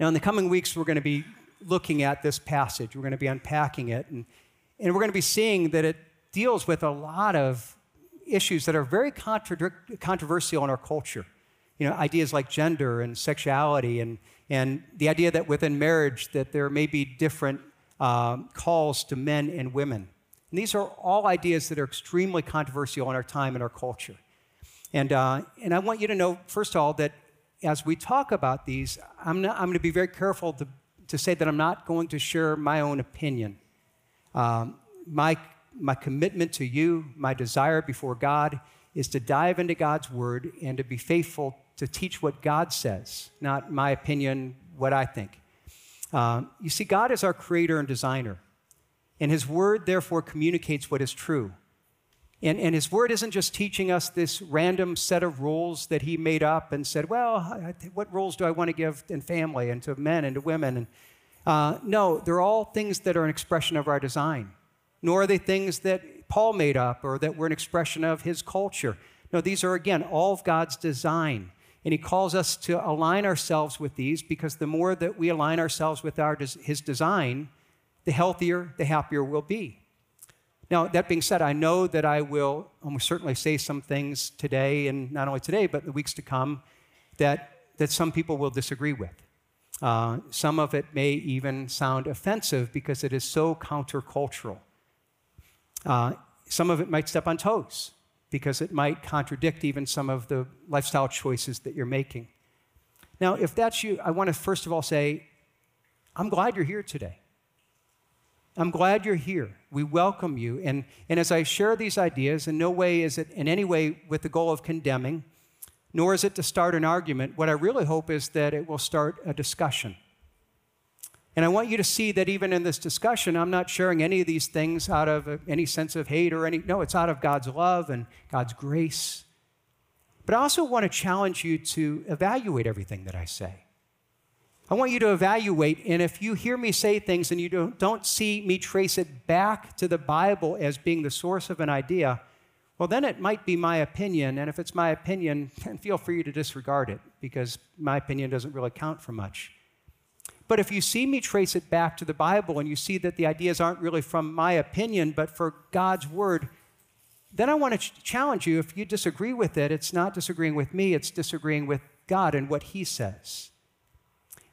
Now, in the coming weeks, we're going to be looking at this passage. We're going to be unpacking it, and, and we're going to be seeing that it deals with a lot of issues that are very controversial in our culture. You know, ideas like gender and sexuality, and, and the idea that within marriage that there may be different um, calls to men and women. And these are all ideas that are extremely controversial in our time and our culture. And, uh, and I want you to know, first of all, that as we talk about these, I'm, not, I'm going to be very careful to, to say that I'm not going to share my own opinion. Um, my, my commitment to you, my desire before God, is to dive into God's word and to be faithful to teach what God says, not my opinion, what I think. Uh, you see, God is our creator and designer, and His word therefore communicates what is true. And, and his word isn't just teaching us this random set of rules that he made up and said, well, what rules do I want to give in family and to men and to women? And, uh, no, they're all things that are an expression of our design, nor are they things that Paul made up or that were an expression of his culture. No, these are, again, all of God's design. And he calls us to align ourselves with these because the more that we align ourselves with our, his design, the healthier, the happier we'll be. Now, that being said, I know that I will almost certainly say some things today, and not only today, but the weeks to come, that, that some people will disagree with. Uh, some of it may even sound offensive because it is so countercultural. Uh, some of it might step on toes because it might contradict even some of the lifestyle choices that you're making. Now, if that's you, I want to first of all say, I'm glad you're here today. I'm glad you're here. We welcome you. And, and as I share these ideas, in no way is it in any way with the goal of condemning, nor is it to start an argument. What I really hope is that it will start a discussion. And I want you to see that even in this discussion, I'm not sharing any of these things out of any sense of hate or any, no, it's out of God's love and God's grace. But I also want to challenge you to evaluate everything that I say. I want you to evaluate, and if you hear me say things and you don't, don't see me trace it back to the Bible as being the source of an idea, well, then it might be my opinion. And if it's my opinion, then feel free to disregard it because my opinion doesn't really count for much. But if you see me trace it back to the Bible and you see that the ideas aren't really from my opinion, but for God's word, then I want to ch- challenge you. If you disagree with it, it's not disagreeing with me, it's disagreeing with God and what He says.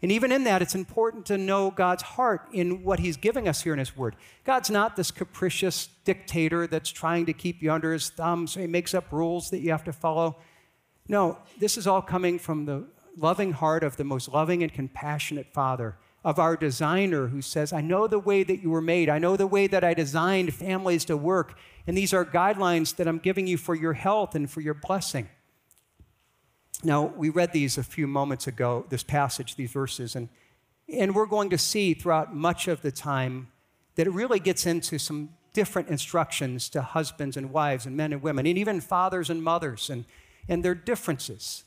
And even in that, it's important to know God's heart in what He's giving us here in His Word. God's not this capricious dictator that's trying to keep you under His thumb, so He makes up rules that you have to follow. No, this is all coming from the loving heart of the most loving and compassionate Father, of our designer who says, I know the way that you were made. I know the way that I designed families to work. And these are guidelines that I'm giving you for your health and for your blessing. Now, we read these a few moments ago, this passage, these verses, and, and we're going to see throughout much of the time that it really gets into some different instructions to husbands and wives and men and women, and even fathers and mothers and, and their differences.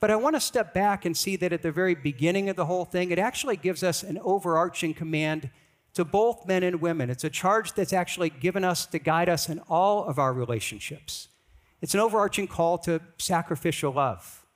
But I want to step back and see that at the very beginning of the whole thing, it actually gives us an overarching command to both men and women. It's a charge that's actually given us to guide us in all of our relationships. It's an overarching call to sacrificial love.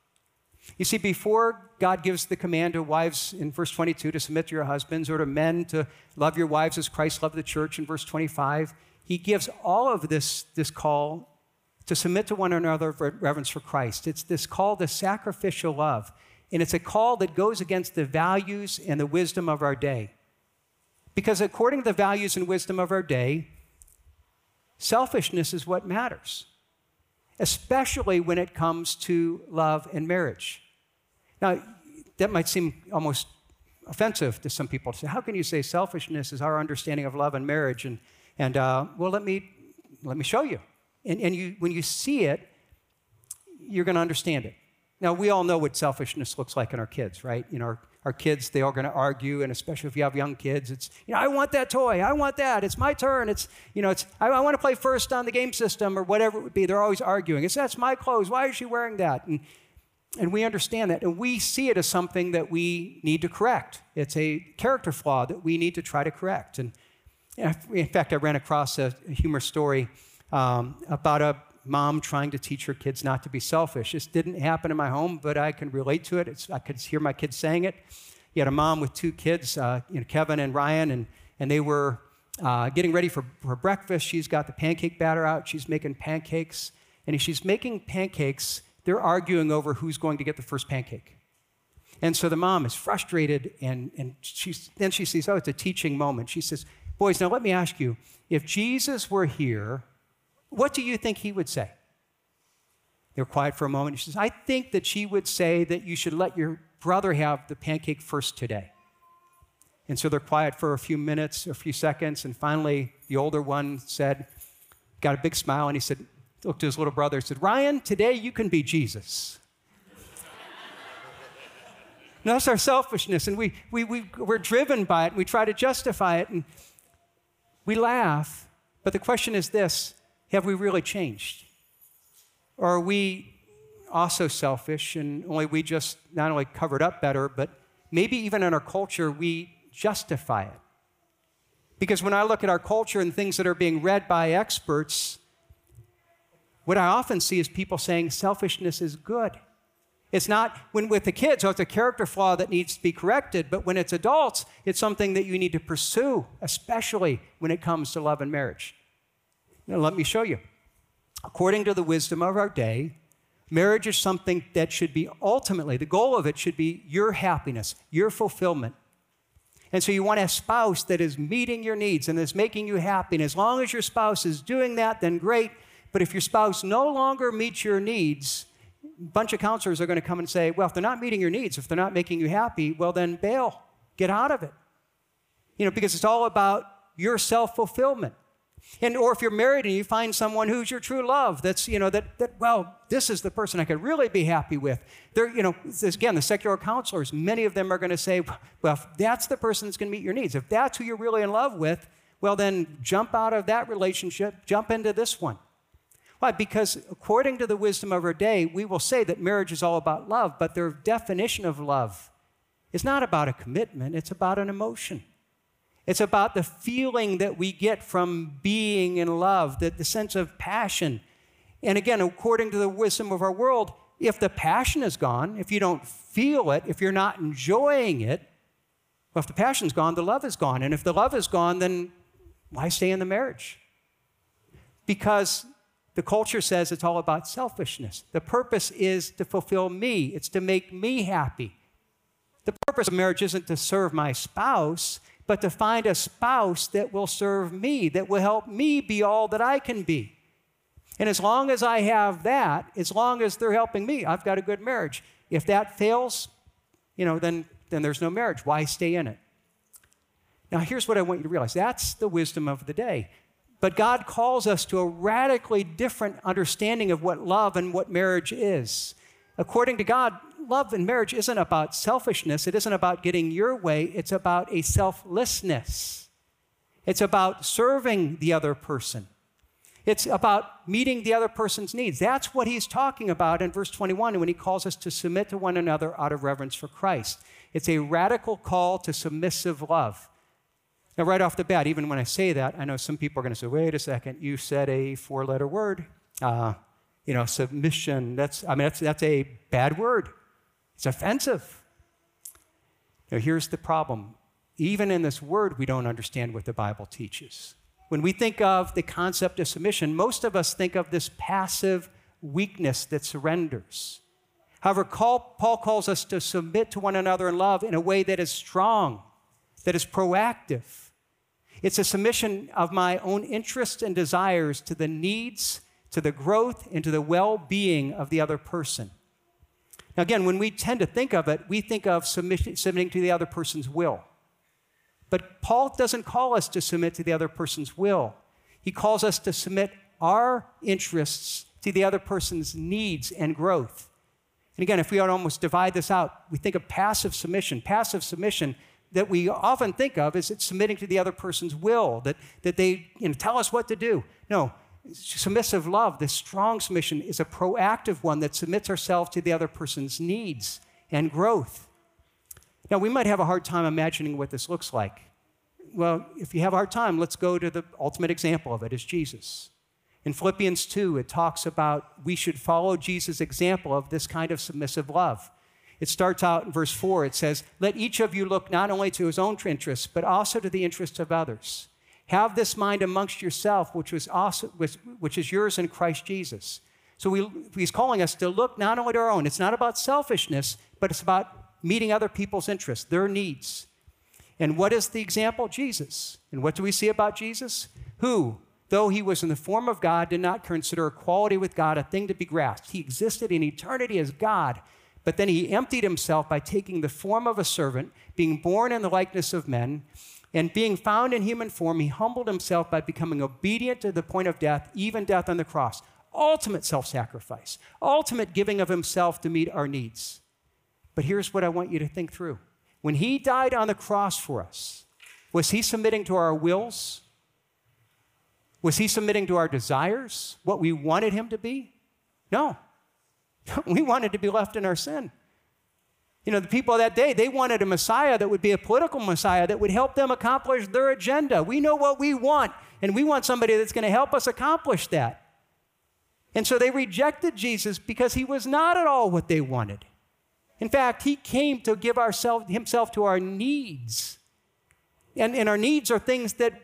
You see, before God gives the command to wives in verse 22 to submit to your husbands, or to men to love your wives as Christ loved the church in verse 25, he gives all of this, this call to submit to one another reverence for Christ. It's this call to sacrificial love. And it's a call that goes against the values and the wisdom of our day. Because according to the values and wisdom of our day, selfishness is what matters especially when it comes to love and marriage. Now, that might seem almost offensive to some people to say, how can you say selfishness is our understanding of love and marriage? And, and uh, well, let me, let me show you. And, and you, when you see it, you're going to understand it. Now, we all know what selfishness looks like in our kids, right? Know, our, our kids, they are going to argue, and especially if you have young kids, it's, you know, I want that toy, I want that, it's my turn, it's, you know, it's, I, I want to play first on the game system or whatever it would be. They're always arguing. It's, that's my clothes, why is she wearing that? And, and we understand that, and we see it as something that we need to correct. It's a character flaw that we need to try to correct. And in fact, I ran across a, a humor story um, about a mom trying to teach her kids not to be selfish. This didn't happen in my home, but I can relate to it. It's, I could hear my kids saying it. he had a mom with two kids, uh, you know, Kevin and Ryan, and, and they were uh, getting ready for, for breakfast. She's got the pancake batter out. She's making pancakes. And she's making pancakes, they're arguing over who's going to get the first pancake. And so the mom is frustrated, and, and she's, then she sees, oh, it's a teaching moment. She says, Boys, now let me ask you if Jesus were here, what do you think he would say? They're quiet for a moment. She says, I think that she would say that you should let your brother have the pancake first today. And so they're quiet for a few minutes, a few seconds, and finally the older one said, got a big smile, and he said, looked to his little brother said, Ryan, today you can be Jesus. now, that's our selfishness, and we, we, we, we're driven by it, and we try to justify it, and we laugh. But the question is this have we really changed? Or are we also selfish, and only we just not only covered up better, but maybe even in our culture, we justify it. Because when I look at our culture and things that are being read by experts, what I often see is people saying selfishness is good. It's not when with the kids, oh, it's a character flaw that needs to be corrected, but when it's adults, it's something that you need to pursue, especially when it comes to love and marriage. Now, let me show you. According to the wisdom of our day, marriage is something that should be ultimately, the goal of it should be your happiness, your fulfillment, and so you want a spouse that is meeting your needs and is making you happy. And as long as your spouse is doing that, then great. But if your spouse no longer meets your needs, a bunch of counselors are going to come and say, well, if they're not meeting your needs, if they're not making you happy, well, then bail. Get out of it. You know, because it's all about your self fulfillment. And or if you're married and you find someone who's your true love, that's you know that that well, this is the person I could really be happy with. They're you know this, again the secular counselors, many of them are going to say, well, if that's the person that's going to meet your needs, if that's who you're really in love with, well then jump out of that relationship, jump into this one. Why? Because according to the wisdom of our day, we will say that marriage is all about love, but their definition of love is not about a commitment; it's about an emotion. It's about the feeling that we get from being in love, that the sense of passion. And again, according to the wisdom of our world, if the passion is gone, if you don't feel it, if you're not enjoying it, well, if the passion's gone, the love is gone. And if the love is gone, then why stay in the marriage? Because the culture says it's all about selfishness. The purpose is to fulfill me, it's to make me happy. The purpose of marriage isn't to serve my spouse, but to find a spouse that will serve me, that will help me be all that I can be. And as long as I have that, as long as they're helping me, I've got a good marriage. If that fails, you know, then, then there's no marriage. Why stay in it? Now, here's what I want you to realize that's the wisdom of the day. But God calls us to a radically different understanding of what love and what marriage is. According to God, love and marriage isn't about selfishness, it isn't about getting your way, it's about a selflessness. It's about serving the other person. It's about meeting the other person's needs. That's what he's talking about in verse 21 when he calls us to submit to one another out of reverence for Christ. It's a radical call to submissive love. Now, right off the bat, even when I say that, I know some people are going to say, wait a second, you said a four letter word. Uh, you know, submission, that's, I mean, that's, that's a bad word. It's offensive. Now, here's the problem. Even in this word, we don't understand what the Bible teaches. When we think of the concept of submission, most of us think of this passive weakness that surrenders. However, Paul calls us to submit to one another in love in a way that is strong, that is proactive. It's a submission of my own interests and desires to the needs to the growth and to the well being of the other person. Now, again, when we tend to think of it, we think of submitting, to the other person's will. But Paul doesn't call us to submit to the other person's will, he calls us to submit our interests to the other person's needs and growth. And again, if we almost divide this out, we think of passive submission. Passive submission that we often think of is it's submitting to the other person's will, that, that they you know, tell us what to do. No, submissive love, this strong submission, is a proactive one that submits ourselves to the other person's needs and growth. Now, we might have a hard time imagining what this looks like. Well, if you have a hard time, let's go to the ultimate example of it is Jesus. In Philippians 2, it talks about we should follow Jesus' example of this kind of submissive love. It starts out in verse 4. It says, Let each of you look not only to his own interests, but also to the interests of others. Have this mind amongst yourself, which, was also, which, which is yours in Christ Jesus. So we, he's calling us to look not only to our own, it's not about selfishness, but it's about meeting other people's interests, their needs. And what is the example? Jesus. And what do we see about Jesus? Who, though he was in the form of God, did not consider equality with God a thing to be grasped. He existed in eternity as God, but then he emptied himself by taking the form of a servant, being born in the likeness of men, and being found in human form, he humbled himself by becoming obedient to the point of death, even death on the cross. Ultimate self sacrifice, ultimate giving of himself to meet our needs. But here's what I want you to think through when he died on the cross for us, was he submitting to our wills? Was he submitting to our desires, what we wanted him to be? No. we wanted to be left in our sin. You know, the people of that day, they wanted a Messiah that would be a political Messiah that would help them accomplish their agenda. We know what we want, and we want somebody that's going to help us accomplish that. And so they rejected Jesus because he was not at all what they wanted. In fact, he came to give ourself, himself to our needs. And, and our needs are things that,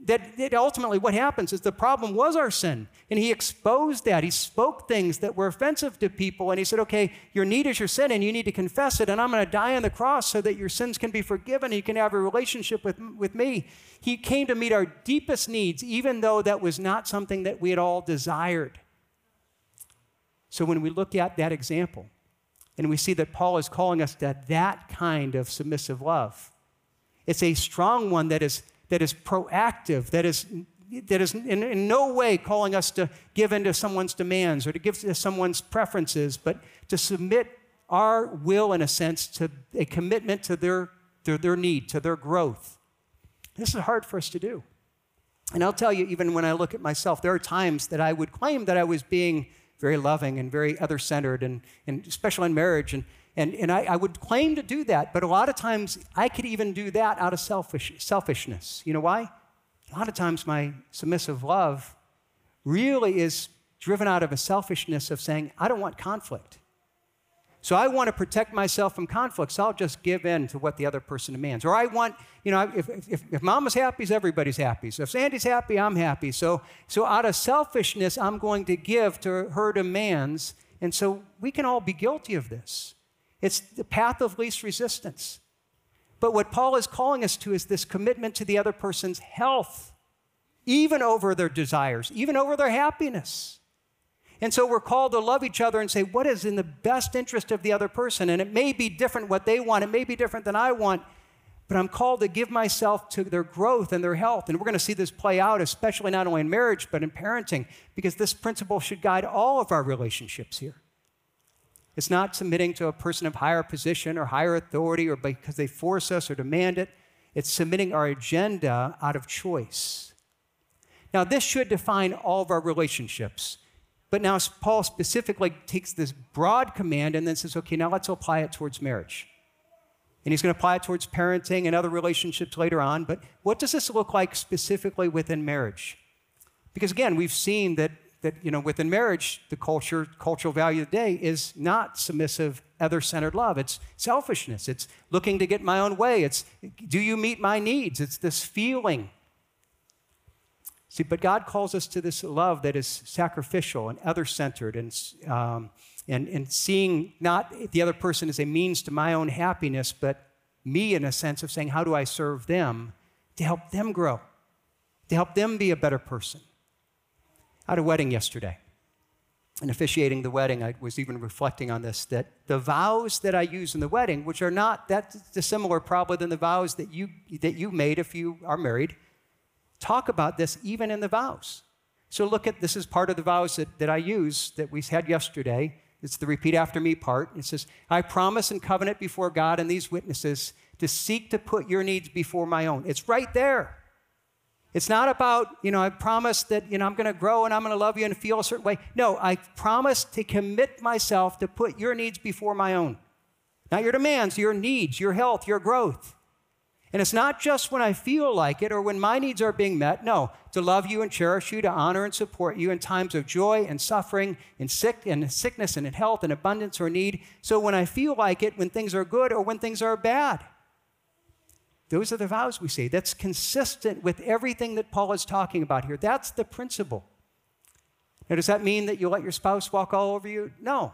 that, that ultimately what happens is the problem was our sin. And he exposed that. He spoke things that were offensive to people. And he said, okay, your need is your sin and you need to confess it. And I'm going to die on the cross so that your sins can be forgiven and you can have a relationship with, with me. He came to meet our deepest needs, even though that was not something that we had all desired. So when we look at that example, and we see that Paul is calling us to that kind of submissive love. It's a strong one that is, that is proactive, that is, that is in, in no way calling us to give in to someone's demands or to give to someone's preferences, but to submit our will, in a sense, to a commitment to their, their, their need, to their growth. This is hard for us to do. And I'll tell you, even when I look at myself, there are times that I would claim that I was being very loving and very other centered, and, and especially in marriage. And, and, and I, I, would claim to do that, but a lot of times I could even do that out of selfish, selfishness. You know why? A lot of times my submissive love really is driven out of a selfishness of saying, I don't want conflict. So I want to protect myself from conflict, so I'll just give in to what the other person demands. Or I want, you know, if, if, if mama's happy, everybody's happy. So if Sandy's happy, I'm happy. So, so out of selfishness, I'm going to give to her demands. And so we can all be guilty of this. It's the path of least resistance. But what Paul is calling us to is this commitment to the other person's health, even over their desires, even over their happiness. And so we're called to love each other and say, what is in the best interest of the other person? And it may be different what they want, it may be different than I want, but I'm called to give myself to their growth and their health. And we're going to see this play out, especially not only in marriage, but in parenting, because this principle should guide all of our relationships here. It's not submitting to a person of higher position or higher authority or because they force us or demand it. It's submitting our agenda out of choice. Now, this should define all of our relationships. But now Paul specifically takes this broad command and then says, okay, now let's apply it towards marriage. And he's going to apply it towards parenting and other relationships later on. But what does this look like specifically within marriage? Because again, we've seen that, that you know, within marriage, the culture, cultural value of the day is not submissive, other centered love. It's selfishness. It's looking to get my own way. It's do you meet my needs? It's this feeling See, but God calls us to this love that is sacrificial and other centered and, um, and, and seeing not the other person as a means to my own happiness, but me in a sense of saying, how do I serve them to help them grow, to help them be a better person? I had a wedding yesterday. And officiating the wedding, I was even reflecting on this that the vows that I use in the wedding, which are not that dissimilar probably than the vows that you, that you made if you are married, talk about this even in the vows. So look at this is part of the vows that, that I use that we had yesterday. It's the repeat after me part. It says, I promise and covenant before God and these witnesses to seek to put your needs before my own. It's right there. It's not about, you know, I promise that, you know, I'm going to grow and I'm going to love you and feel a certain way. No, I promise to commit myself to put your needs before my own. Not your demands, your needs, your health, your growth. And it's not just when I feel like it or when my needs are being met. No, to love you and cherish you, to honor and support you in times of joy and suffering, in sick in sickness and in health and abundance or need. So when I feel like it, when things are good or when things are bad. Those are the vows we say. That's consistent with everything that Paul is talking about here. That's the principle. Now, does that mean that you let your spouse walk all over you? No.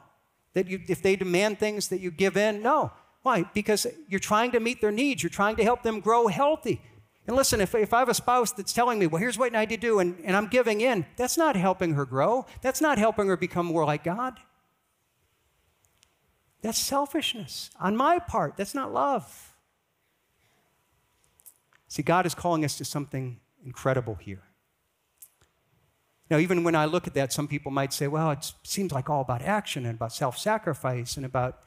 That you, if they demand things, that you give in? No. Why? Because you're trying to meet their needs. You're trying to help them grow healthy. And listen, if, if I have a spouse that's telling me, well, here's what I need to do, and, and I'm giving in, that's not helping her grow. That's not helping her become more like God. That's selfishness on my part. That's not love. See, God is calling us to something incredible here. Now, even when I look at that, some people might say, well, it seems like all about action and about self sacrifice and about.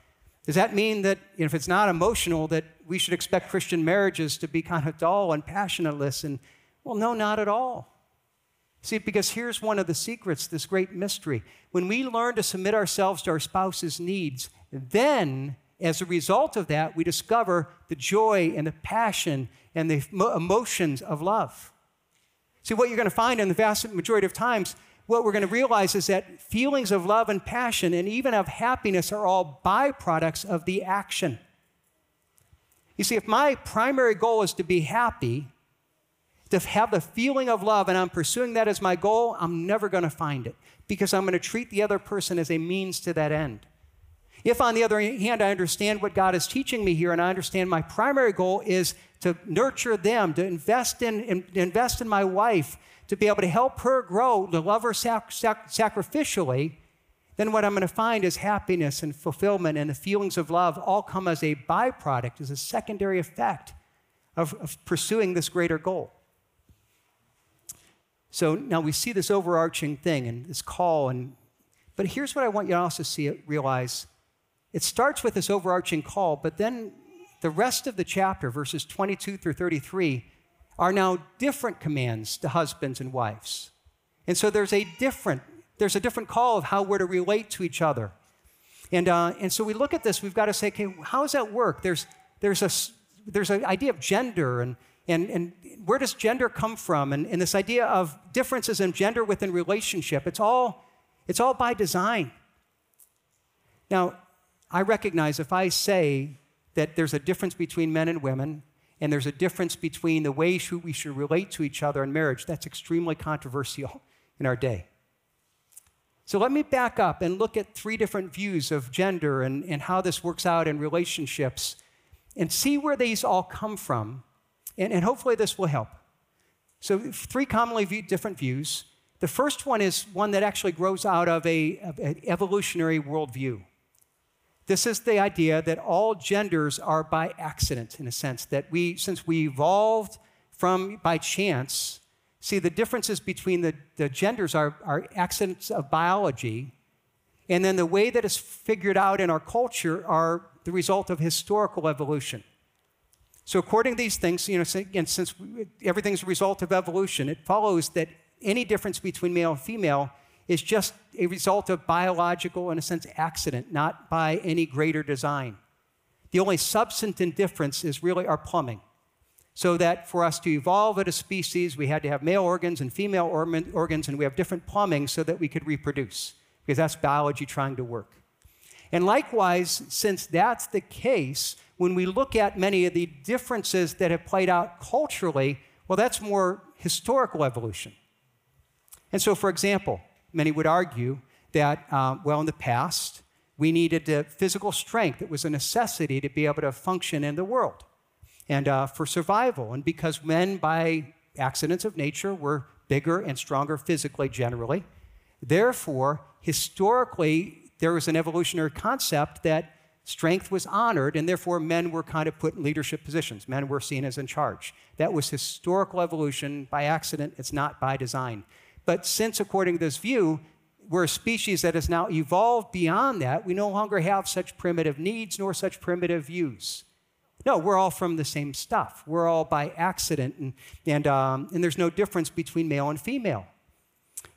Does that mean that you know, if it's not emotional, that we should expect Christian marriages to be kind of dull and passionateless? And, well, no, not at all. See, because here's one of the secrets, this great mystery. When we learn to submit ourselves to our spouse's needs, then as a result of that, we discover the joy and the passion and the emotions of love. See, what you're going to find in the vast majority of times, what we're going to realize is that feelings of love and passion and even of happiness are all byproducts of the action. You see, if my primary goal is to be happy, to have the feeling of love, and I'm pursuing that as my goal, I'm never going to find it because I'm going to treat the other person as a means to that end. If, on the other hand, I understand what God is teaching me here and I understand my primary goal is to nurture them, to invest in, in invest in my wife, to be able to help her grow, to love her sac- sac- sacrificially, then what I'm going to find is happiness and fulfillment and the feelings of love all come as a byproduct, as a secondary effect of, of pursuing this greater goal. So now we see this overarching thing and this call, and but here's what I want you to also see realize it starts with this overarching call, but then the rest of the chapter, verses 22 through 33, are now different commands to husbands and wives. And so there's a different, there's a different call of how we're to relate to each other. And, uh, and so we look at this, we've got to say, okay, how does that work? There's, there's, a, there's an idea of gender, and, and, and where does gender come from? And, and this idea of differences in gender within relationship, it's all, it's all by design. Now, I recognize if I say that there's a difference between men and women, and there's a difference between the ways we should relate to each other in marriage, that's extremely controversial in our day. So let me back up and look at three different views of gender and, and how this works out in relationships and see where these all come from. And, and hopefully this will help. So, three commonly different views. The first one is one that actually grows out of, a, of an evolutionary worldview. This is the idea that all genders are by accident, in a sense, that we, since we evolved from by chance, see the differences between the, the genders are, are accidents of biology, and then the way that is figured out in our culture are the result of historical evolution. So, according to these things, you know, again, since everything's a result of evolution, it follows that any difference between male and female is just a result of biological, in a sense, accident, not by any greater design. The only substantive difference is really our plumbing. So that for us to evolve as a species, we had to have male organs and female organs, and we have different plumbing so that we could reproduce, because that's biology trying to work. And likewise, since that's the case, when we look at many of the differences that have played out culturally, well, that's more historical evolution. And so, for example, many would argue that, uh, well, in the past, we needed uh, physical strength. It was a necessity to be able to function in the world and uh, for survival. And because men, by accidents of nature, were bigger and stronger physically generally, therefore, historically, there was an evolutionary concept that strength was honored, and therefore men were kind of put in leadership positions. Men were seen as in charge. That was historical evolution by accident, it's not by design. But since, according to this view, we're a species that has now evolved beyond that, we no longer have such primitive needs nor such primitive views. No, we're all from the same stuff. We're all by accident, and, and, um, and there's no difference between male and female.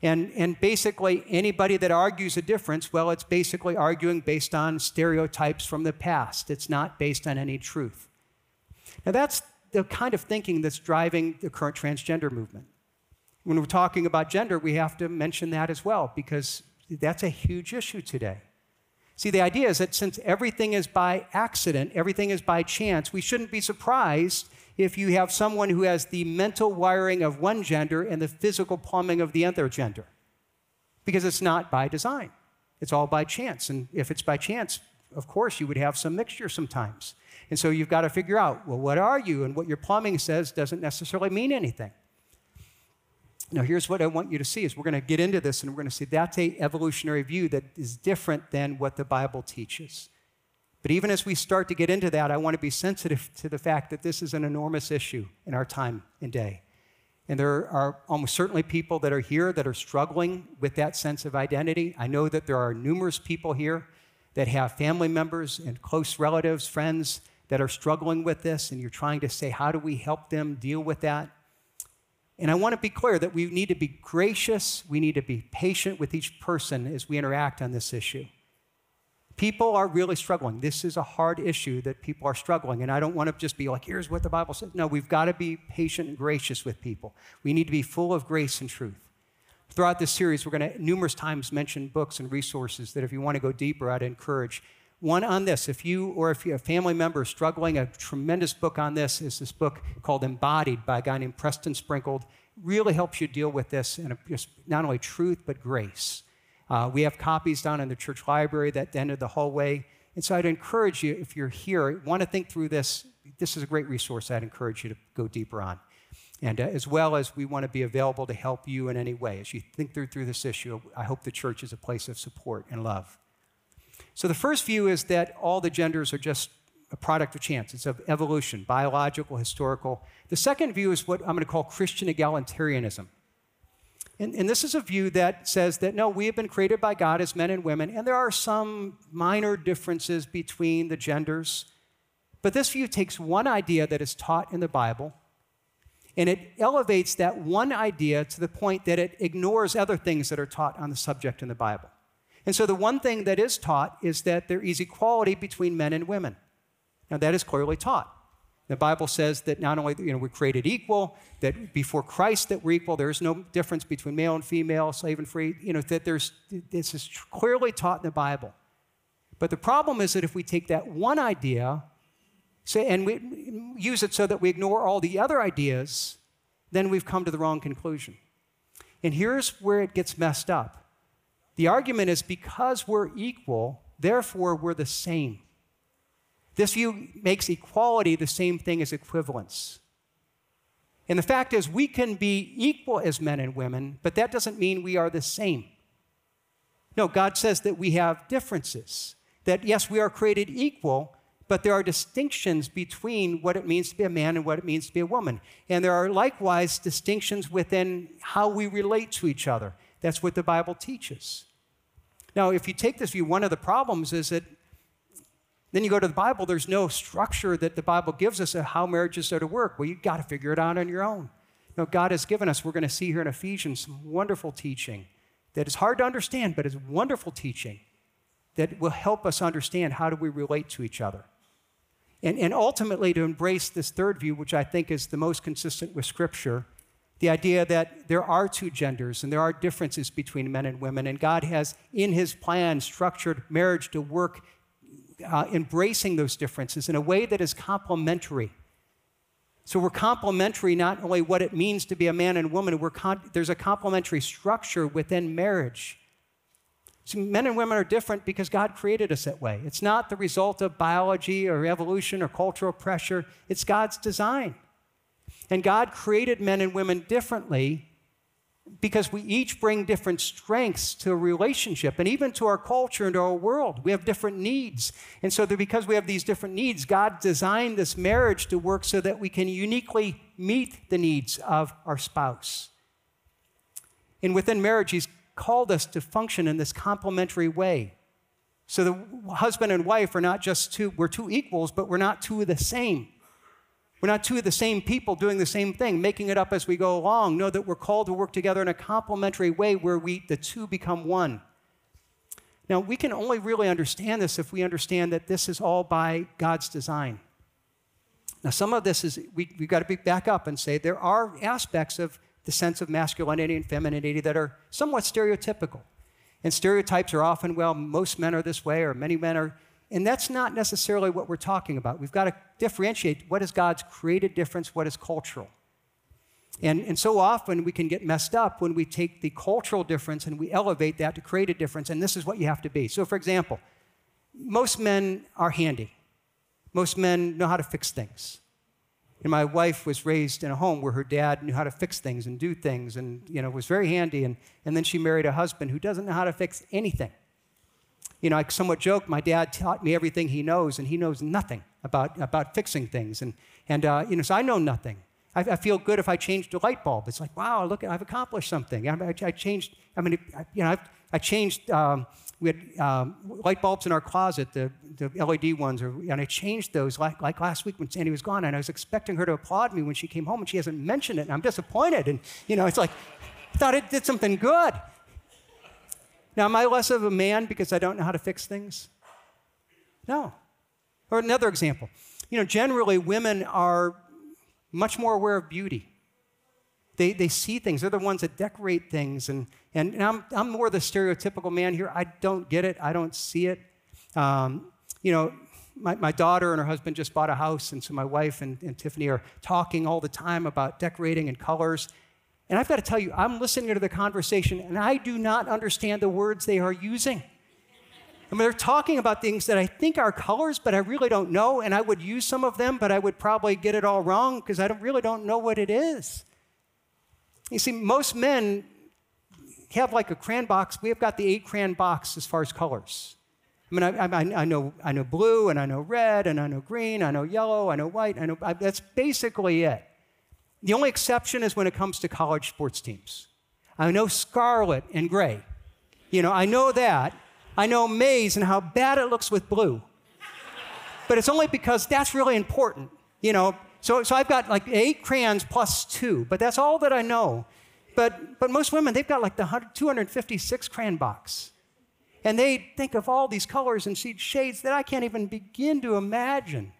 And, and basically, anybody that argues a difference, well, it's basically arguing based on stereotypes from the past. It's not based on any truth. Now, that's the kind of thinking that's driving the current transgender movement. When we're talking about gender, we have to mention that as well because that's a huge issue today. See, the idea is that since everything is by accident, everything is by chance, we shouldn't be surprised if you have someone who has the mental wiring of one gender and the physical plumbing of the other gender. Because it's not by design, it's all by chance. And if it's by chance, of course, you would have some mixture sometimes. And so you've got to figure out, well, what are you? And what your plumbing says doesn't necessarily mean anything. Now, here's what I want you to see is we're going to get into this and we're going to see that's a evolutionary view that is different than what the Bible teaches. But even as we start to get into that, I want to be sensitive to the fact that this is an enormous issue in our time and day. And there are almost certainly people that are here that are struggling with that sense of identity. I know that there are numerous people here that have family members and close relatives, friends that are struggling with this, and you're trying to say, how do we help them deal with that? And I want to be clear that we need to be gracious, we need to be patient with each person as we interact on this issue. People are really struggling. This is a hard issue that people are struggling. And I don't want to just be like, here's what the Bible says. No, we've got to be patient and gracious with people. We need to be full of grace and truth. Throughout this series, we're going to numerous times mention books and resources that if you want to go deeper, I'd encourage. One on this, if you or if you a family member struggling, a tremendous book on this is this book called Embodied by a guy named Preston Sprinkle. Really helps you deal with this and just not only truth, but grace. Uh, we have copies down in the church library that end of the hallway. And so I'd encourage you, if you're here, want to think through this, this is a great resource I'd encourage you to go deeper on. And uh, as well as we want to be available to help you in any way. As you think through, through this issue, I hope the church is a place of support and love. So the first view is that all the genders are just a product of chance. It's of evolution, biological, historical. The second view is what I'm going to call Christian egalitarianism. And, and, this is a view that says that no, we have been created by God as men and women, and there are some minor differences between the genders. But this view takes one idea that is taught in the Bible and it elevates that one idea to the point that it ignores other things that are taught on the subject in the Bible. And so the one thing that is taught is that there is equality between men and women. Now, that is clearly taught. The Bible says that not only you know, we're created equal, that before Christ that we're equal, there is no difference between male and female, slave and free, you know, that there's, this is clearly taught in the Bible. But the problem is that if we take that one idea say, and we use it so that we ignore all the other ideas, then we've come to the wrong conclusion. And here's where it gets messed up. The argument is because we're equal, therefore we're the same. This view makes equality the same thing as equivalence. And the fact is, we can be equal as men and women, but that doesn't mean we are the same. No, God says that we have differences. That yes, we are created equal, but there are distinctions between what it means to be a man and what it means to be a woman. And there are likewise distinctions within how we relate to each other. That's what the Bible teaches. Now, if you take this view, one of the problems is that then you go to the Bible, there's no structure that the Bible gives us of how marriages are to work. Well, you've got to figure it out on your own. Know, God has given us, we're going to see here in Ephesians, some wonderful teaching that is hard to understand, but is wonderful teaching that will help us understand how do we relate to each other. And, and ultimately, to embrace this third view, which I think is the most consistent with Scripture, the idea that there are two genders and there are differences between men and women, and God has, in His plan, structured marriage to work uh, embracing those differences in a way that is complementary. So we're complementary not only what it means to be a man and woman, we're con- there's a complementary structure within marriage. So men and women are different because God created us that way. It's not the result of biology or evolution or cultural pressure, it's God's design. And God created men and women differently because we each bring different strengths to a relationship and even to our culture and to our world. We have different needs. And so, that because we have these different needs, God designed this marriage to work so that we can uniquely meet the needs of our spouse. And within marriage, He's called us to function in this complementary way. So, the husband and wife are not just two, we're two equals, but we're not two of the same. We're not two of the same people doing the same thing, making it up as we go along. Know that we're called to work together in a complementary way where we, the two become one. Now, we can only really understand this if we understand that this is all by God's design. Now, some of this is, we, we've got to be back up and say there are aspects of the sense of masculinity and femininity that are somewhat stereotypical. And stereotypes are often, well, most men are this way or many men are, and that's not necessarily what we're talking about. We've got to differentiate what is God's created difference, what is cultural. And, and so often we can get messed up when we take the cultural difference and we elevate that to create a difference, and this is what you have to be. So, for example, most men are handy. Most men know how to fix things. And my wife was raised in a home where her dad knew how to fix things and do things and you know was very handy and, and then she married a husband who doesn't know how to fix anything. You know, I somewhat joke, my dad taught me everything he knows and he knows nothing about, about fixing things. And, and uh, you know, so I know nothing. I, I, feel good if I changed a light bulb. It's like, wow, look, I've accomplished something. I, I, I changed, I mean, you know, I've, I changed um, we had um, light bulbs in our closet, the, the LED ones, and I changed those like, like last week when Sandy was gone, and I was expecting her to applaud me when she came home, and she hasn't mentioned it, and I'm disappointed. And, you know, it's like, I thought it did something good. Now, am I less of a man because I don't know how to fix things? No. Or another example. You know, generally, women are much more aware of beauty. They, they see things. They're the ones that decorate things. And, and, and I'm, I'm more the stereotypical man here. I don't get it. I don't see it. Um, you know, my, my daughter and her husband just bought a house, and so my wife and, and Tiffany are talking all the time about decorating and colors. And I've got to tell you, I'm listening to the conversation, and I do not understand the words they are using. I mean, they're talking about things that I think are colors, but I really don't know, and I would use some of them, but I would probably get it all wrong because I don't, really don't know what it is. You see, most men have like a crayon box. We have got the eight crayon box as far as colors. I mean, I, I, I, know, I know blue, and I know red, and I know green, I know yellow, I know white. I know I, that's basically it. The only exception is when it comes to college sports teams. I know scarlet and gray. You know, I know that. I know maize and how bad it looks with blue. But it's only because that's really important. You know, so, so I've got like eight crayons plus two, but that's all that I know. But, but most women, they've got like the 256 crayon box. And they think of all these colors and shades that I can't even begin to imagine.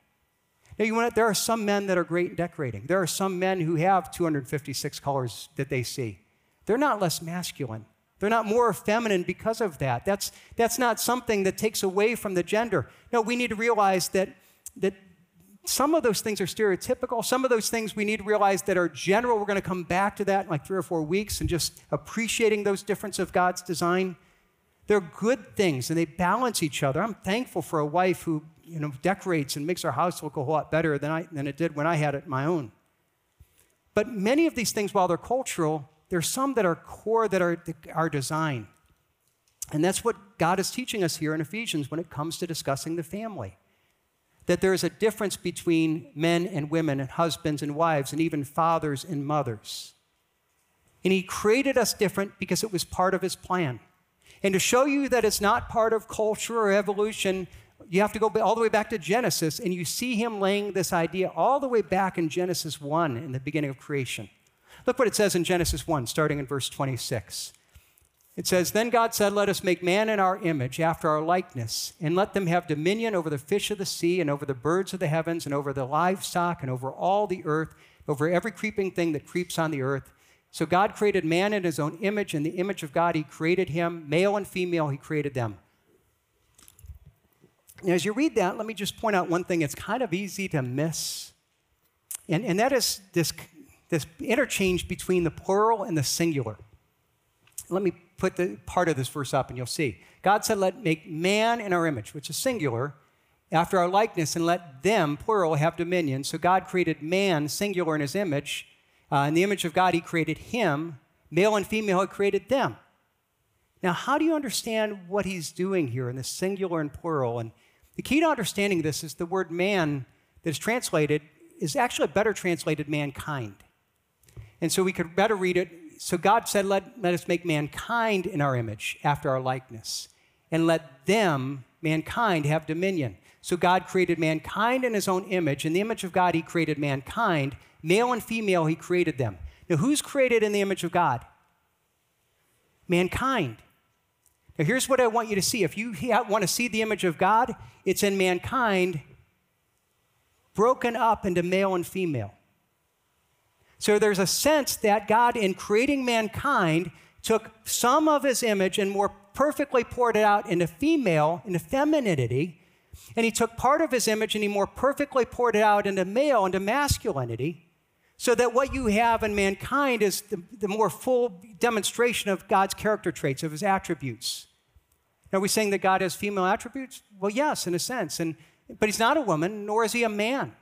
Now, you want, there are some men that are great in decorating. There are some men who have 256 colors that they see. They're not less masculine. They're not more feminine because of that. That's, that's not something that takes away from the gender. No, we need to realize that, that some of those things are stereotypical. Some of those things we need to realize that are general. We're going to come back to that in like three or four weeks and just appreciating those differences of God's design. They're good things and they balance each other. I'm thankful for a wife who you know, decorates and makes our house look a whole lot better than, I, than it did when I had it my own. But many of these things, while they're cultural, there's some that are core that are our design. And that's what God is teaching us here in Ephesians when it comes to discussing the family that there is a difference between men and women, and husbands and wives, and even fathers and mothers. And He created us different because it was part of His plan. And to show you that it's not part of culture or evolution, you have to go all the way back to Genesis, and you see Him laying this idea all the way back in Genesis 1 in the beginning of creation. Look what it says in Genesis 1, starting in verse 26. It says, Then God said, Let us make man in our image, after our likeness, and let them have dominion over the fish of the sea, and over the birds of the heavens, and over the livestock, and over all the earth, over every creeping thing that creeps on the earth. So God created man in his own image. In the image of God, he created him. Male and female, he created them. Now, as you read that, let me just point out one thing it's kind of easy to miss. And, and that is this, this interchange between the plural and the singular. Let me put the part of this verse up and you'll see. God said, Let make man in our image, which is singular, after our likeness, and let them, plural, have dominion. So God created man, singular, in his image. Uh, in the image of God, he created him. Male and female, he created them. Now, how do you understand what he's doing here in the singular and plural? And the key to understanding this is the word man that is translated is actually better translated mankind. And so we could better read it so God said, let, let us make mankind in our image, after our likeness, and let them, mankind, have dominion. So God created mankind in his own image. In the image of God, he created mankind. Male and female, he created them. Now, who's created in the image of God? Mankind. Now, here's what I want you to see. If you want to see the image of God, it's in mankind broken up into male and female. So there's a sense that God, in creating mankind, took some of his image and more perfectly poured it out into female, into femininity. And he took part of his image and he more perfectly poured it out into male, into masculinity, so that what you have in mankind is the, the more full demonstration of God's character traits, of his attributes. Now, are we saying that God has female attributes? Well, yes, in a sense. And, but he's not a woman, nor is he a man.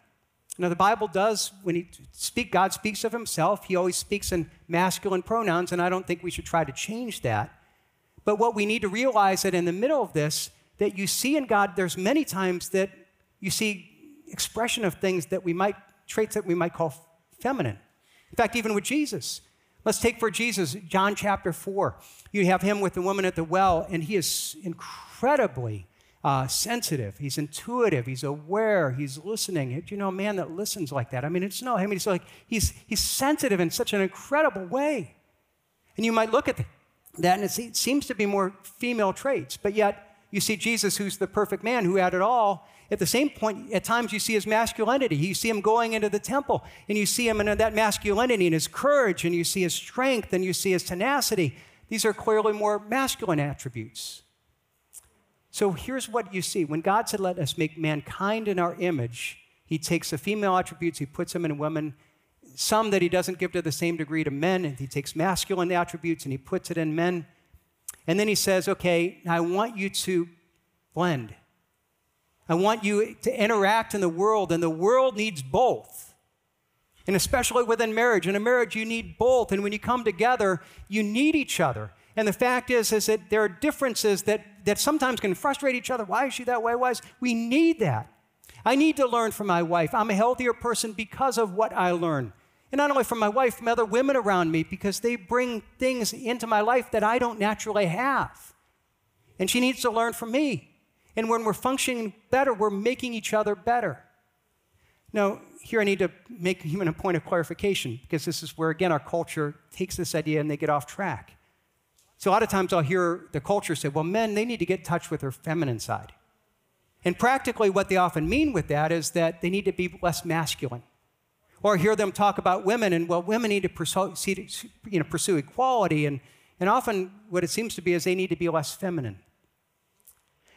Now, the Bible does, when he speak, God speaks of himself, he always speaks in masculine pronouns, and I don't think we should try to change that. But what we need to realize that in the middle of this, that you see in God, there's many times that you see expression of things that we might, traits that we might call feminine. In fact, even with Jesus. Let's take for Jesus, John chapter 4. You have him with the woman at the well, and he is incredibly uh, sensitive, he's intuitive, he's aware, he's listening. Do you know a man that listens like that? I mean, it's no, I mean, it's like he's, he's sensitive in such an incredible way. And you might look at that, and it seems to be more female traits, but yet you see Jesus, who's the perfect man who had it all. At the same point, at times you see his masculinity. You see him going into the temple, and you see him in that masculinity and his courage, and you see his strength, and you see his tenacity. These are clearly more masculine attributes. So here's what you see. When God said, Let us make mankind in our image, he takes the female attributes, he puts them in women, some that he doesn't give to the same degree to men, and he takes masculine attributes and he puts it in men. And then he says, Okay, I want you to blend. I want you to interact in the world, and the world needs both. And especially within marriage. In a marriage, you need both. And when you come together, you need each other. And the fact is, is that there are differences that, that sometimes can frustrate each other. Why is she that way? Why is we need that? I need to learn from my wife. I'm a healthier person because of what I learn. And not only from my wife, from other women around me, because they bring things into my life that I don't naturally have. And she needs to learn from me. And when we're functioning better, we're making each other better. Now, here I need to make even a point of clarification, because this is where, again, our culture takes this idea and they get off track. So a lot of times I'll hear the culture say, well, men, they need to get in touch with their feminine side. And practically what they often mean with that is that they need to be less masculine. Or hear them talk about women and, well, women need to pursue, you know, pursue equality. And, and often what it seems to be is they need to be less feminine.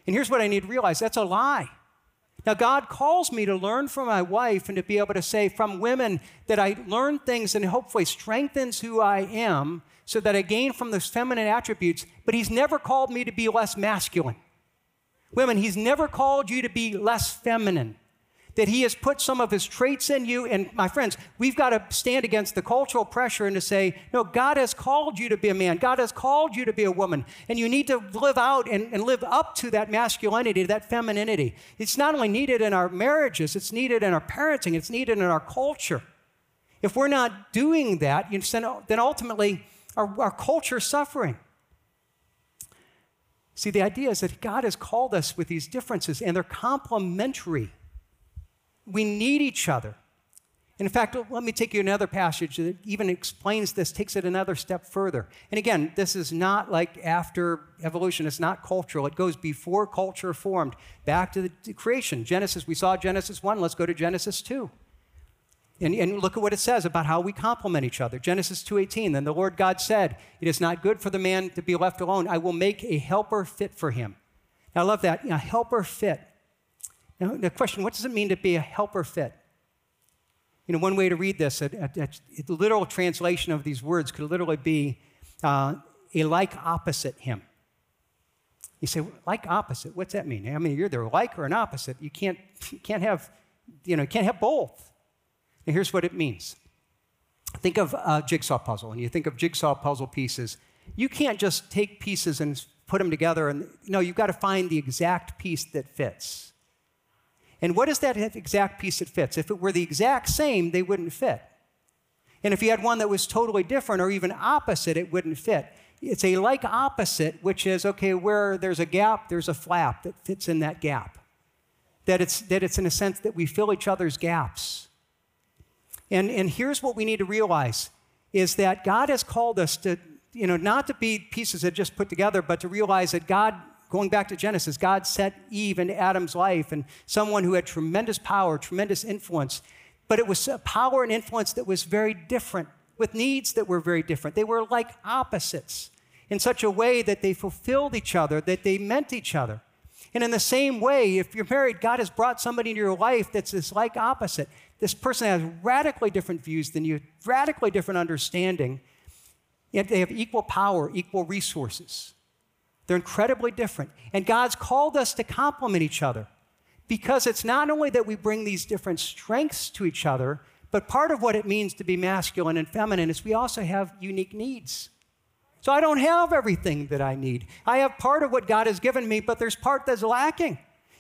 And here's what I need to realize that's a lie. Now, God calls me to learn from my wife and to be able to say from women that I learn things and hopefully strengthens who I am so that I gain from those feminine attributes, but He's never called me to be less masculine. Women, He's never called you to be less feminine. That He has put some of His traits in you. And my friends, we've got to stand against the cultural pressure and to say, no, God has called you to be a man. God has called you to be a woman. And you need to live out and, and live up to that masculinity, that femininity. It's not only needed in our marriages, it's needed in our parenting, it's needed in our culture. If we're not doing that, then ultimately our, our culture is suffering. See, the idea is that God has called us with these differences, and they're complementary. We need each other. In fact, let me take you another passage that even explains this, takes it another step further. And again, this is not like after evolution, it's not cultural. It goes before culture formed, back to the creation. Genesis, we saw Genesis 1, let's go to Genesis 2. And, and look at what it says about how we complement each other. Genesis 2:18. Then the Lord God said, "It is not good for the man to be left alone. I will make a helper fit for him." Now, I love that. You know, helper fit. Now, the question: What does it mean to be a helper fit? You know, one way to read this, a, a, a literal translation of these words could literally be uh, a like opposite him. You say, like opposite? What's that mean? I mean, you're either like or an opposite. You can't, you can't have, you know, you can't have both. And here's what it means think of a jigsaw puzzle, and you think of jigsaw puzzle pieces. You can't just take pieces and put them together, and no, you've got to find the exact piece that fits. And what is that exact piece that fits? If it were the exact same, they wouldn't fit. And if you had one that was totally different or even opposite, it wouldn't fit. It's a like opposite, which is okay, where there's a gap, there's a flap that fits in that gap. That it's, that it's in a sense that we fill each other's gaps. And, and here's what we need to realize is that God has called us to, you know, not to be pieces that just put together, but to realize that God going back to Genesis, God set Eve into Adam's life and someone who had tremendous power, tremendous influence. But it was a power and influence that was very different, with needs that were very different. They were like opposites in such a way that they fulfilled each other, that they meant each other. And in the same way, if you're married, God has brought somebody into your life that's this like opposite. This person has radically different views than you, radically different understanding, yet they have equal power, equal resources. They're incredibly different. And God's called us to complement each other because it's not only that we bring these different strengths to each other, but part of what it means to be masculine and feminine is we also have unique needs. So I don't have everything that I need. I have part of what God has given me, but there's part that's lacking.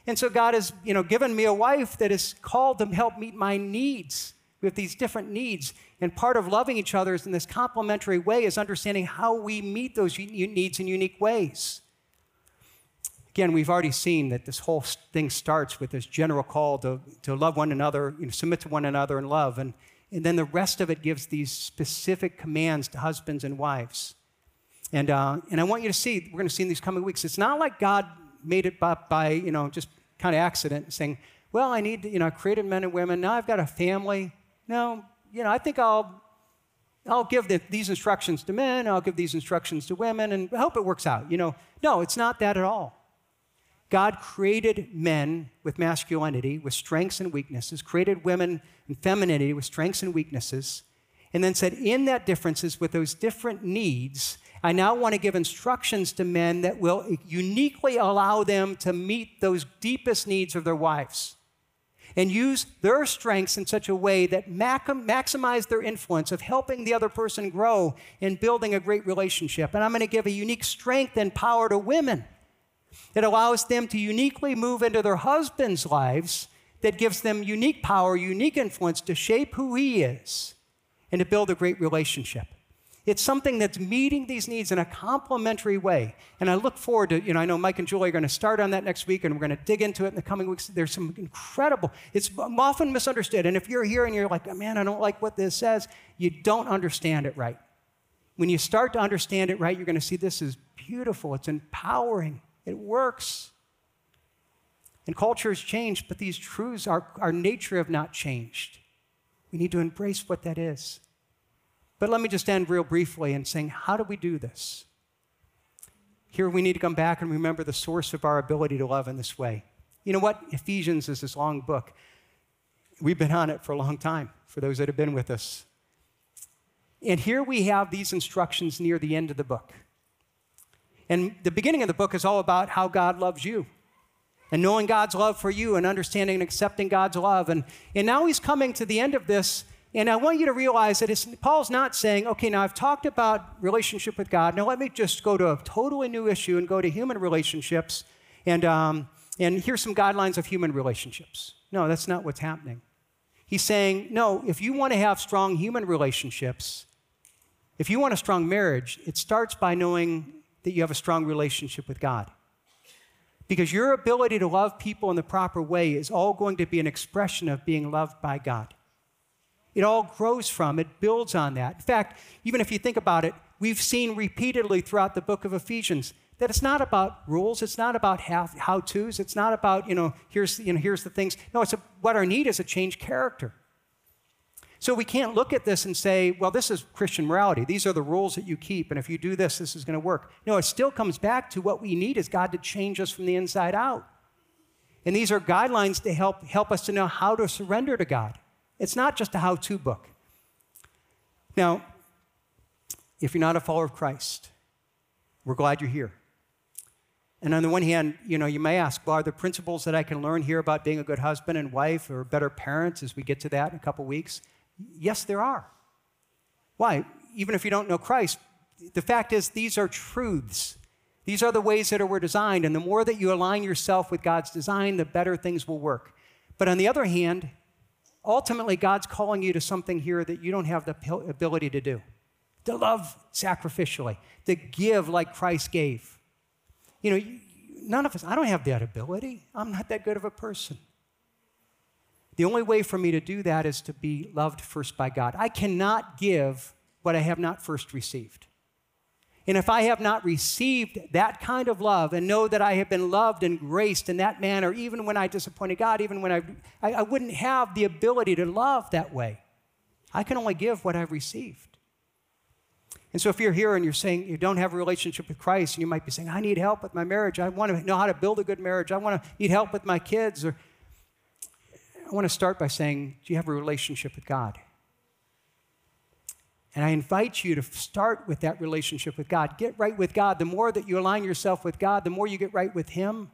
And so God has, you know, given me a wife that is called to help meet my needs. We have these different needs. And part of loving each other in this complementary way is understanding how we meet those needs in unique ways. Again, we've already seen that this whole thing starts with this general call to, to love one another, you know, submit to one another in love. And, and then the rest of it gives these specific commands to husbands and wives. And, uh, and I want you to see, we're going to see in these coming weeks, it's not like God made it by, by you know, just kind of accident, saying, well, I need, you know, I created men and women, now I've got a family. No, you know, I think I'll, I'll give the, these instructions to men, I'll give these instructions to women, and I hope it works out. You know, no, it's not that at all. God created men with masculinity, with strengths and weaknesses, created women and femininity with strengths and weaknesses, and then said, in that differences, with those different needs, I now want to give instructions to men that will uniquely allow them to meet those deepest needs of their wives and use their strengths in such a way that maximize their influence of helping the other person grow and building a great relationship. And I'm going to give a unique strength and power to women that allows them to uniquely move into their husband's lives, that gives them unique power, unique influence to shape who he is and to build a great relationship. It's something that's meeting these needs in a complementary way. And I look forward to, you know, I know Mike and Julie are going to start on that next week and we're going to dig into it in the coming weeks. There's some incredible, it's often misunderstood. And if you're here and you're like, oh, man, I don't like what this says, you don't understand it right. When you start to understand it right, you're going to see this is beautiful, it's empowering. It works. And culture has changed, but these truths, our, our nature have not changed. We need to embrace what that is. But let me just end real briefly in saying, how do we do this? Here we need to come back and remember the source of our ability to love in this way. You know what? Ephesians is this long book. We've been on it for a long time, for those that have been with us. And here we have these instructions near the end of the book. And the beginning of the book is all about how God loves you and knowing God's love for you and understanding and accepting God's love. And, and now he's coming to the end of this. And I want you to realize that Paul's not saying, okay, now I've talked about relationship with God. Now let me just go to a totally new issue and go to human relationships. And, um, and here's some guidelines of human relationships. No, that's not what's happening. He's saying, no, if you want to have strong human relationships, if you want a strong marriage, it starts by knowing that you have a strong relationship with God. Because your ability to love people in the proper way is all going to be an expression of being loved by God. It all grows from, it builds on that. In fact, even if you think about it, we've seen repeatedly throughout the book of Ephesians that it's not about rules, it's not about how to's, it's not about, you know, here's, you know, here's the things. No, it's a, what our need is a changed character. So we can't look at this and say, well, this is Christian morality. These are the rules that you keep, and if you do this, this is going to work. No, it still comes back to what we need is God to change us from the inside out. And these are guidelines to help, help us to know how to surrender to God. It's not just a how to book. Now, if you're not a follower of Christ, we're glad you're here. And on the one hand, you know, you may ask, well, are there principles that I can learn here about being a good husband and wife or better parents as we get to that in a couple weeks? Yes, there are. Why? Even if you don't know Christ, the fact is, these are truths. These are the ways that we're designed, and the more that you align yourself with God's design, the better things will work. But on the other hand, ultimately, God's calling you to something here that you don't have the ability to do to love sacrificially, to give like Christ gave. You know, none of us, I don't have that ability. I'm not that good of a person. The only way for me to do that is to be loved first by God. I cannot give what I have not first received. And if I have not received that kind of love and know that I have been loved and graced in that manner, even when I disappointed God, even when I, I, I wouldn't have the ability to love that way. I can only give what I've received. And so if you're here and you're saying you don't have a relationship with Christ, and you might be saying, I need help with my marriage. I want to know how to build a good marriage. I want to need help with my kids. Or I want to start by saying, Do you have a relationship with God? And I invite you to start with that relationship with God. Get right with God. The more that you align yourself with God, the more you get right with Him,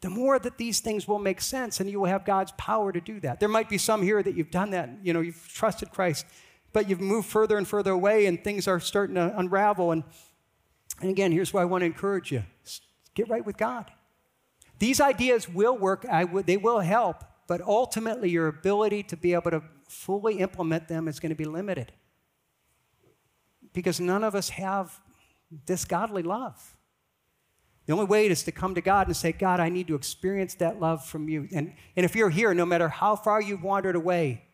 the more that these things will make sense and you will have God's power to do that. There might be some here that you've done that, you know, you've trusted Christ, but you've moved further and further away and things are starting to unravel. And, and again, here's why I want to encourage you get right with God. These ideas will work, w- they will help, but ultimately your ability to be able to fully implement them is going to be limited because none of us have this godly love. The only way is to come to God and say, God, I need to experience that love from you. And, and if you're here, no matter how far you've wandered away,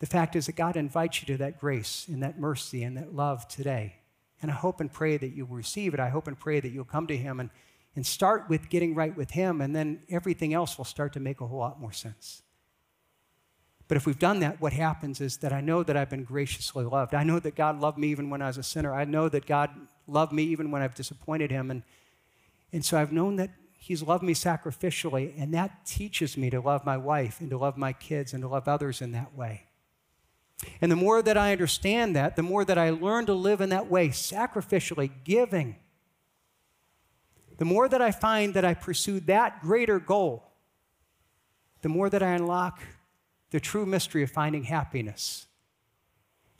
the fact is that God invites you to that grace and that mercy and that love today. And I hope and pray that you'll receive it. I hope and pray that you'll come to Him and, and start with getting right with Him, and then everything else will start to make a whole lot more sense. But if we've done that, what happens is that I know that I've been graciously loved. I know that God loved me even when I was a sinner. I know that God loved me even when I've disappointed Him. And and so I've known that He's loved me sacrificially, and that teaches me to love my wife and to love my kids and to love others in that way. And the more that I understand that, the more that I learn to live in that way, sacrificially, giving, the more that I find that I pursue that greater goal, the more that I unlock the true mystery of finding happiness,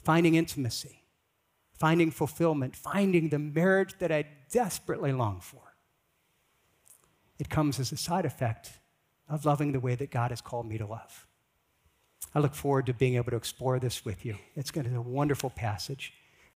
finding intimacy, finding fulfillment, finding the marriage that I desperately long for. It comes as a side effect of loving the way that God has called me to love. I look forward to being able to explore this with you. It's going to be a wonderful passage.